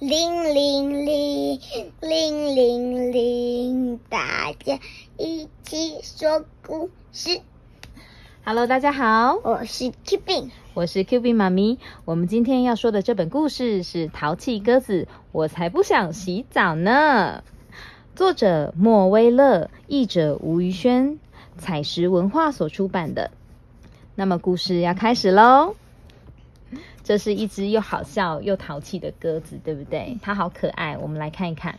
铃铃铃，铃铃铃，大家一起说故事。Hello，大家好，我是 Keeping，我是 Q B 妈咪。我们今天要说的这本故事是《淘气鸽子》，我才不想洗澡呢。作者莫威勒，译者吴宇轩，采石文化所出版的。那么故事要开始喽。这是一只又好笑又淘气的鸽子，对不对？它好可爱，我们来看一看。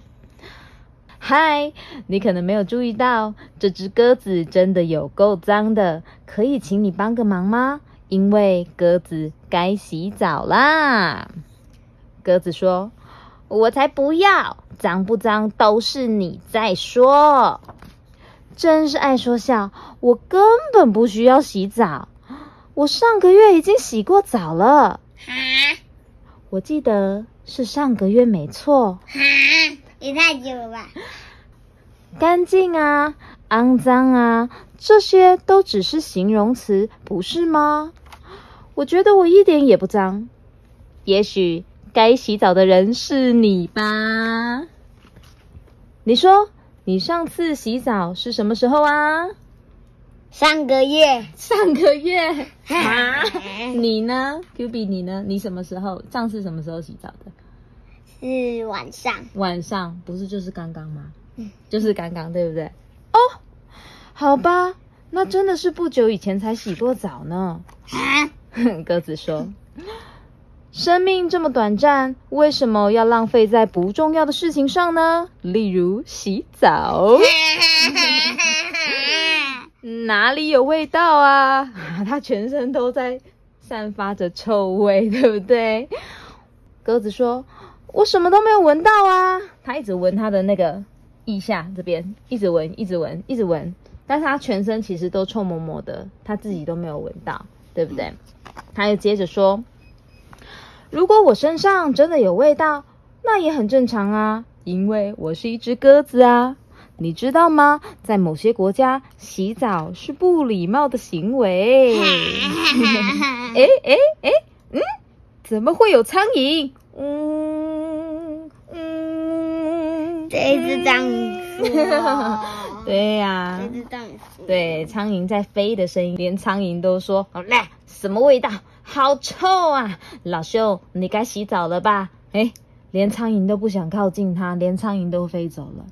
嗨，你可能没有注意到，这只鸽子真的有够脏的，可以请你帮个忙吗？因为鸽子该洗澡啦。鸽子说：“我才不要，脏不脏都是你在说。”真是爱说笑，我根本不需要洗澡，我上个月已经洗过澡了。啊我记得是上个月没错。啊，也太久了吧？干净啊，肮脏啊，这些都只是形容词，不是吗？我觉得我一点也不脏。也许该洗澡的人是你吧？你说你上次洗澡是什么时候啊？上个月上个月啊？你呢？Q B 你呢？你什么时候？上次什么时候洗澡的？是晚上，晚上，不是就是刚刚吗？嗯就是刚刚，对不对？哦，好吧，那真的是不久以前才洗过澡呢。啊，鸽子说：“生命这么短暂，为什么要浪费在不重要的事情上呢？例如洗澡，哪里有味道啊？它全身都在散发着臭味，对不对？”鸽子说：“我什么都没有闻到啊！”它一直闻它的那个腋下这边，一直闻，一直闻，一直闻，但是它全身其实都臭摸摸的，它自己都没有闻到，对不对？他又接着说：“如果我身上真的有味道，那也很正常啊，因为我是一只鸽子啊。你知道吗？在某些国家，洗澡是不礼貌的行为。哎哎哎，嗯，怎么会有苍蝇？嗯嗯，这一只章鱼说，对呀、这只章鱼说，对，苍蝇在飞的声音，连苍蝇都说：“好嘞，什么味道？好臭啊！老兄，你该洗澡了吧？”哎，连苍蝇都不想靠近它，连苍蝇都飞走了。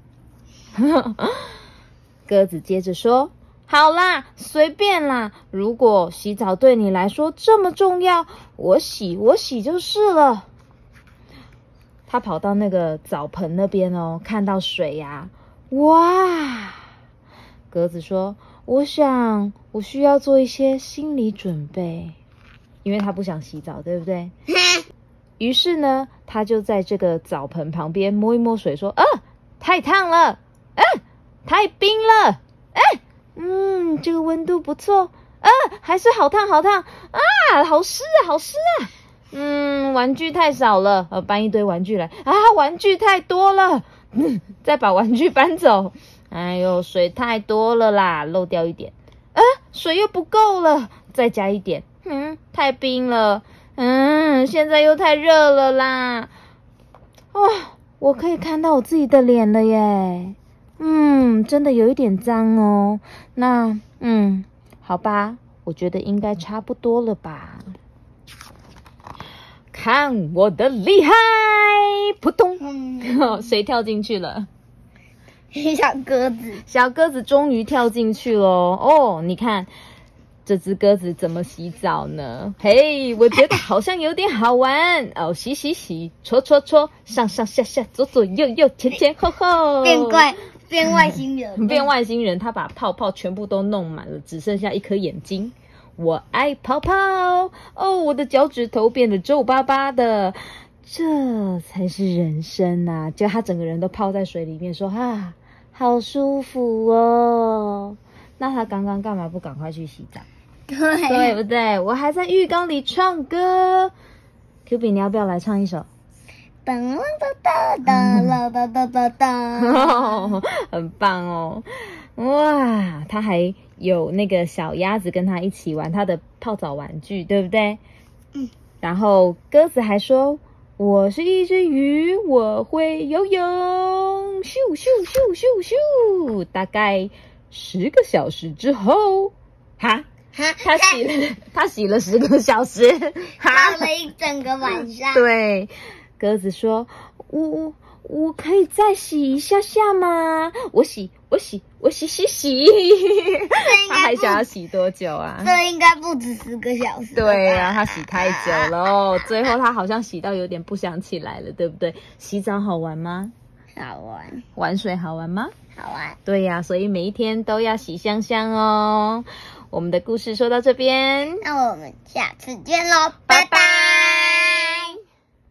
鸽子接着说：“好啦，随便啦。如果洗澡对你来说这么重要，我洗我洗就是了。”他跑到那个澡盆那边哦，看到水呀、哇！鸽子说：“我想我需要做一些心理准备，因为他不想洗澡，对不对？”于是呢，他就在这个澡盆旁边摸一摸水，说：“啊，太烫了，啊，太冰了，哎、嗯，这个温度不错，啊，还是好烫好烫啊，好湿啊，好湿啊。”嗯，玩具太少了，呃，搬一堆玩具来啊，玩具太多了，嗯，再把玩具搬走。哎呦，水太多了啦，漏掉一点。啊，水又不够了，再加一点。嗯，太冰了。嗯，现在又太热了啦。哦，我可以看到我自己的脸了耶。嗯，真的有一点脏哦。那，嗯，好吧，我觉得应该差不多了吧。看我的厉害！扑通，嗯，谁跳进去了？小鸽子，小鸽子终于跳进去喽！哦，你看这只鸽子怎么洗澡呢？嘿，我觉得好像有点好玩哦！洗洗洗，搓搓搓，上上下下，左左右右，前前后后，变怪，变外星人，变外星人，他把泡泡全部都弄满了，只剩下一颗眼睛。我爱泡泡哦，我的脚趾头变得皱巴巴的，这才是人生呐、就他整个人都泡在水里面，说啊，好舒服哦。那他刚刚干嘛不赶快去洗澡？对对，不对？我还在浴缸里唱歌。Q B，你要不要来唱一首？噔噔噔噔噔噔噔噔，很棒哦！哇，他还有那个小鸭子跟他一起玩他的泡澡玩具，对不对？嗯。然后鸽子还说：“我是一只鱼，我会游泳，咻咻咻咻咻。大概十个小时之后，哈，哈，他洗了，他洗了十个小时，泡，了一整个晚上。对，鸽子说：“我我可以再洗一下下吗？我洗，我洗，我洗洗洗。他还想要洗多久啊？这应该不止十个小时。对呀、他洗太久了哦。最后他好像洗到有点不想起来了，对不对？洗澡好玩吗？好玩，玩水好玩吗？好玩。对呀、所以每一天都要洗香香哦。我们的故事说到这边，那我们下次见喽，拜拜。